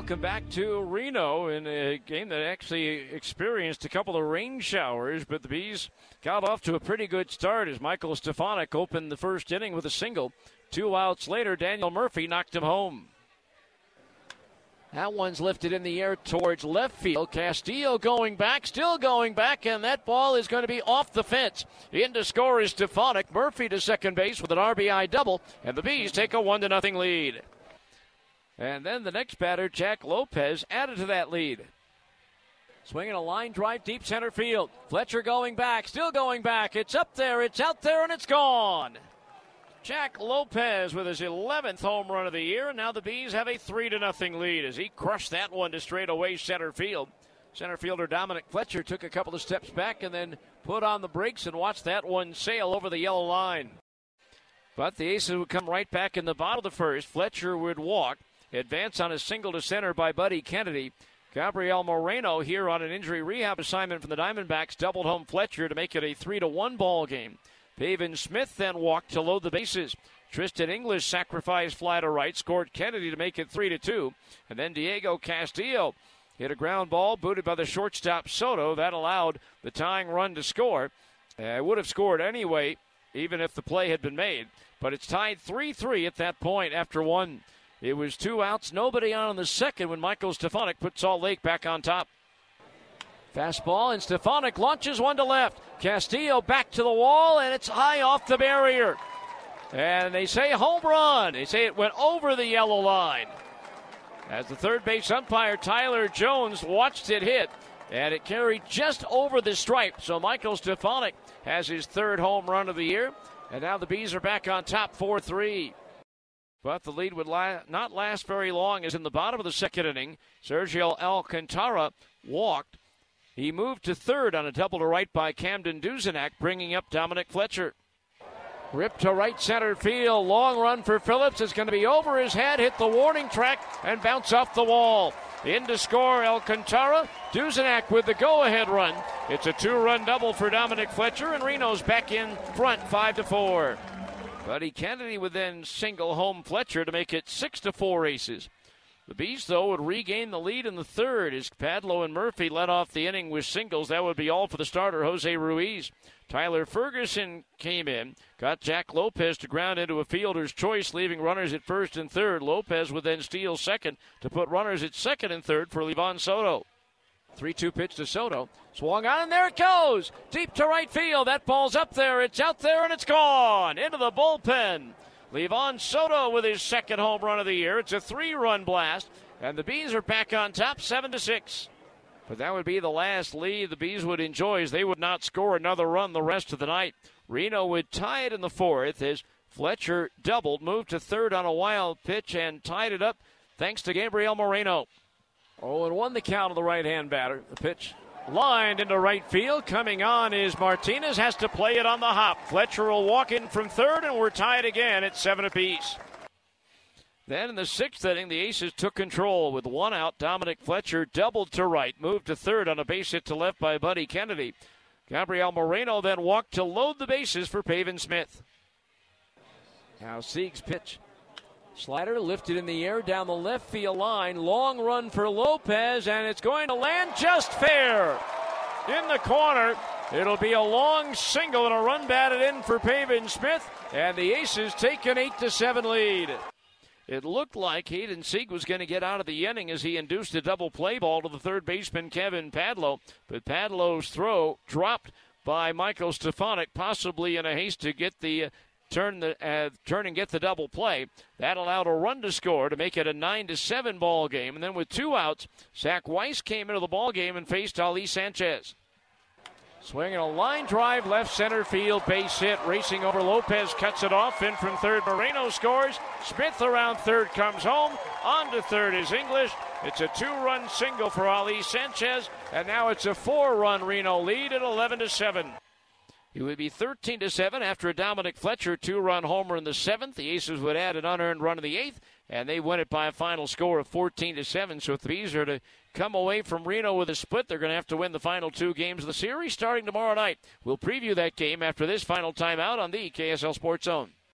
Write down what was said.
Welcome back to Reno in a game that actually experienced a couple of rain showers, but the Bees got off to a pretty good start as Michael Stefanic opened the first inning with a single. Two outs later, Daniel Murphy knocked him home. That one's lifted in the air towards left field. Castillo going back, still going back, and that ball is going to be off the fence. In to score is Stefanic. Murphy to second base with an RBI double, and the Bees take a one to nothing lead. And then the next batter, Jack Lopez, added to that lead. Swinging a line drive deep center field. Fletcher going back, still going back. It's up there, it's out there, and it's gone. Jack Lopez with his 11th home run of the year, and now the Bees have a 3 to nothing lead as he crushed that one to straightaway center field. Center fielder Dominic Fletcher took a couple of steps back and then put on the brakes and watched that one sail over the yellow line. But the Aces would come right back in the bottom of the first. Fletcher would walk. Advance on a single to center by Buddy Kennedy. Gabriel Moreno here on an injury rehab assignment from the Diamondbacks doubled home Fletcher to make it a 3 to 1 ball game. Pavin Smith then walked to load the bases. Tristin English sacrificed fly to right, scored Kennedy to make it 3 to 2. And then Diego Castillo hit a ground ball booted by the shortstop Soto. That allowed the tying run to score. Uh, would have scored anyway, even if the play had been made. But it's tied 3 3 at that point after one. It was two outs, nobody on in the second when Michael Stefanic put Salt Lake back on top. Fastball, and Stefanic launches one to left. Castillo back to the wall, and it's high off the barrier. And they say home run. They say it went over the yellow line. As the third base umpire, Tyler Jones, watched it hit, and it carried just over the stripe. So Michael Stefanic has his third home run of the year. And now the Bees are back on top 4 3. But the lead would la- not last very long as in the bottom of the second inning, Sergio Alcantara walked. He moved to third on a double to right by Camden Duzenack, bringing up Dominic Fletcher. Rip to right center field. Long run for Phillips. It's going to be over his head, hit the warning track, and bounce off the wall. In to score Alcantara. Duzenack with the go ahead run. It's a two run double for Dominic Fletcher, and Reno's back in front 5 to 4. Buddy Kennedy would then single home Fletcher to make it six to four aces. The Bees, though, would regain the lead in the third as Padlo and Murphy led off the inning with singles. That would be all for the starter, Jose Ruiz. Tyler Ferguson came in, got Jack Lopez to ground into a fielder's choice, leaving runners at first and third. Lopez would then steal second to put runners at second and third for Livan Soto. 3 2 pitch to Soto. Swung on, and there it goes. Deep to right field. That ball's up there. It's out there, and it's gone. Into the bullpen. Livan Soto with his second home run of the year. It's a three run blast, and the Bees are back on top 7 to 6. But that would be the last lead the Bees would enjoy as they would not score another run the rest of the night. Reno would tie it in the fourth as Fletcher doubled, moved to third on a wild pitch, and tied it up thanks to Gabriel Moreno. Oh, and one the count of the right hand batter. The pitch lined into right field. Coming on is Martinez. Has to play it on the hop. Fletcher will walk in from third, and we're tied again at seven apiece. Then in the sixth inning, the Aces took control with one out. Dominic Fletcher doubled to right, moved to third on a base hit to left by Buddy Kennedy. Gabriel Moreno then walked to load the bases for Pavin Smith. Now Sieg's pitch Slider lifted in the air down the left field line. Long run for Lopez, and it's going to land just fair. In the corner. It'll be a long single and a run batted in for Pavin Smith, and the Aces take an 8 to 7 lead. It looked like Hayden Sieg was going to get out of the inning as he induced a double play ball to the third baseman Kevin Padlo, but Padlo's throw dropped by Michael Stefanic, possibly in a haste to get the turn the uh, turn and get the double play. That allowed a run to score to make it a nine to seven ball game. And then with two outs, Zach Weiss came into the ball game and faced Ali Sanchez. Swinging a line drive left center field, base hit, racing over Lopez, cuts it off. In from third, Moreno scores. Smith around third comes home. On to third is English. It's a two-run single for Ali Sanchez, and now it's a four-run Reno lead at 11 to seven. It would be 13 to 7 after a Dominic Fletcher two run homer in the seventh. The Aces would add an unearned run in the eighth, and they win it by a final score of 14 to 7. So if the Bees are to come away from Reno with a split, they're going to have to win the final two games of the series starting tomorrow night. We'll preview that game after this final timeout on the KSL Sports Zone.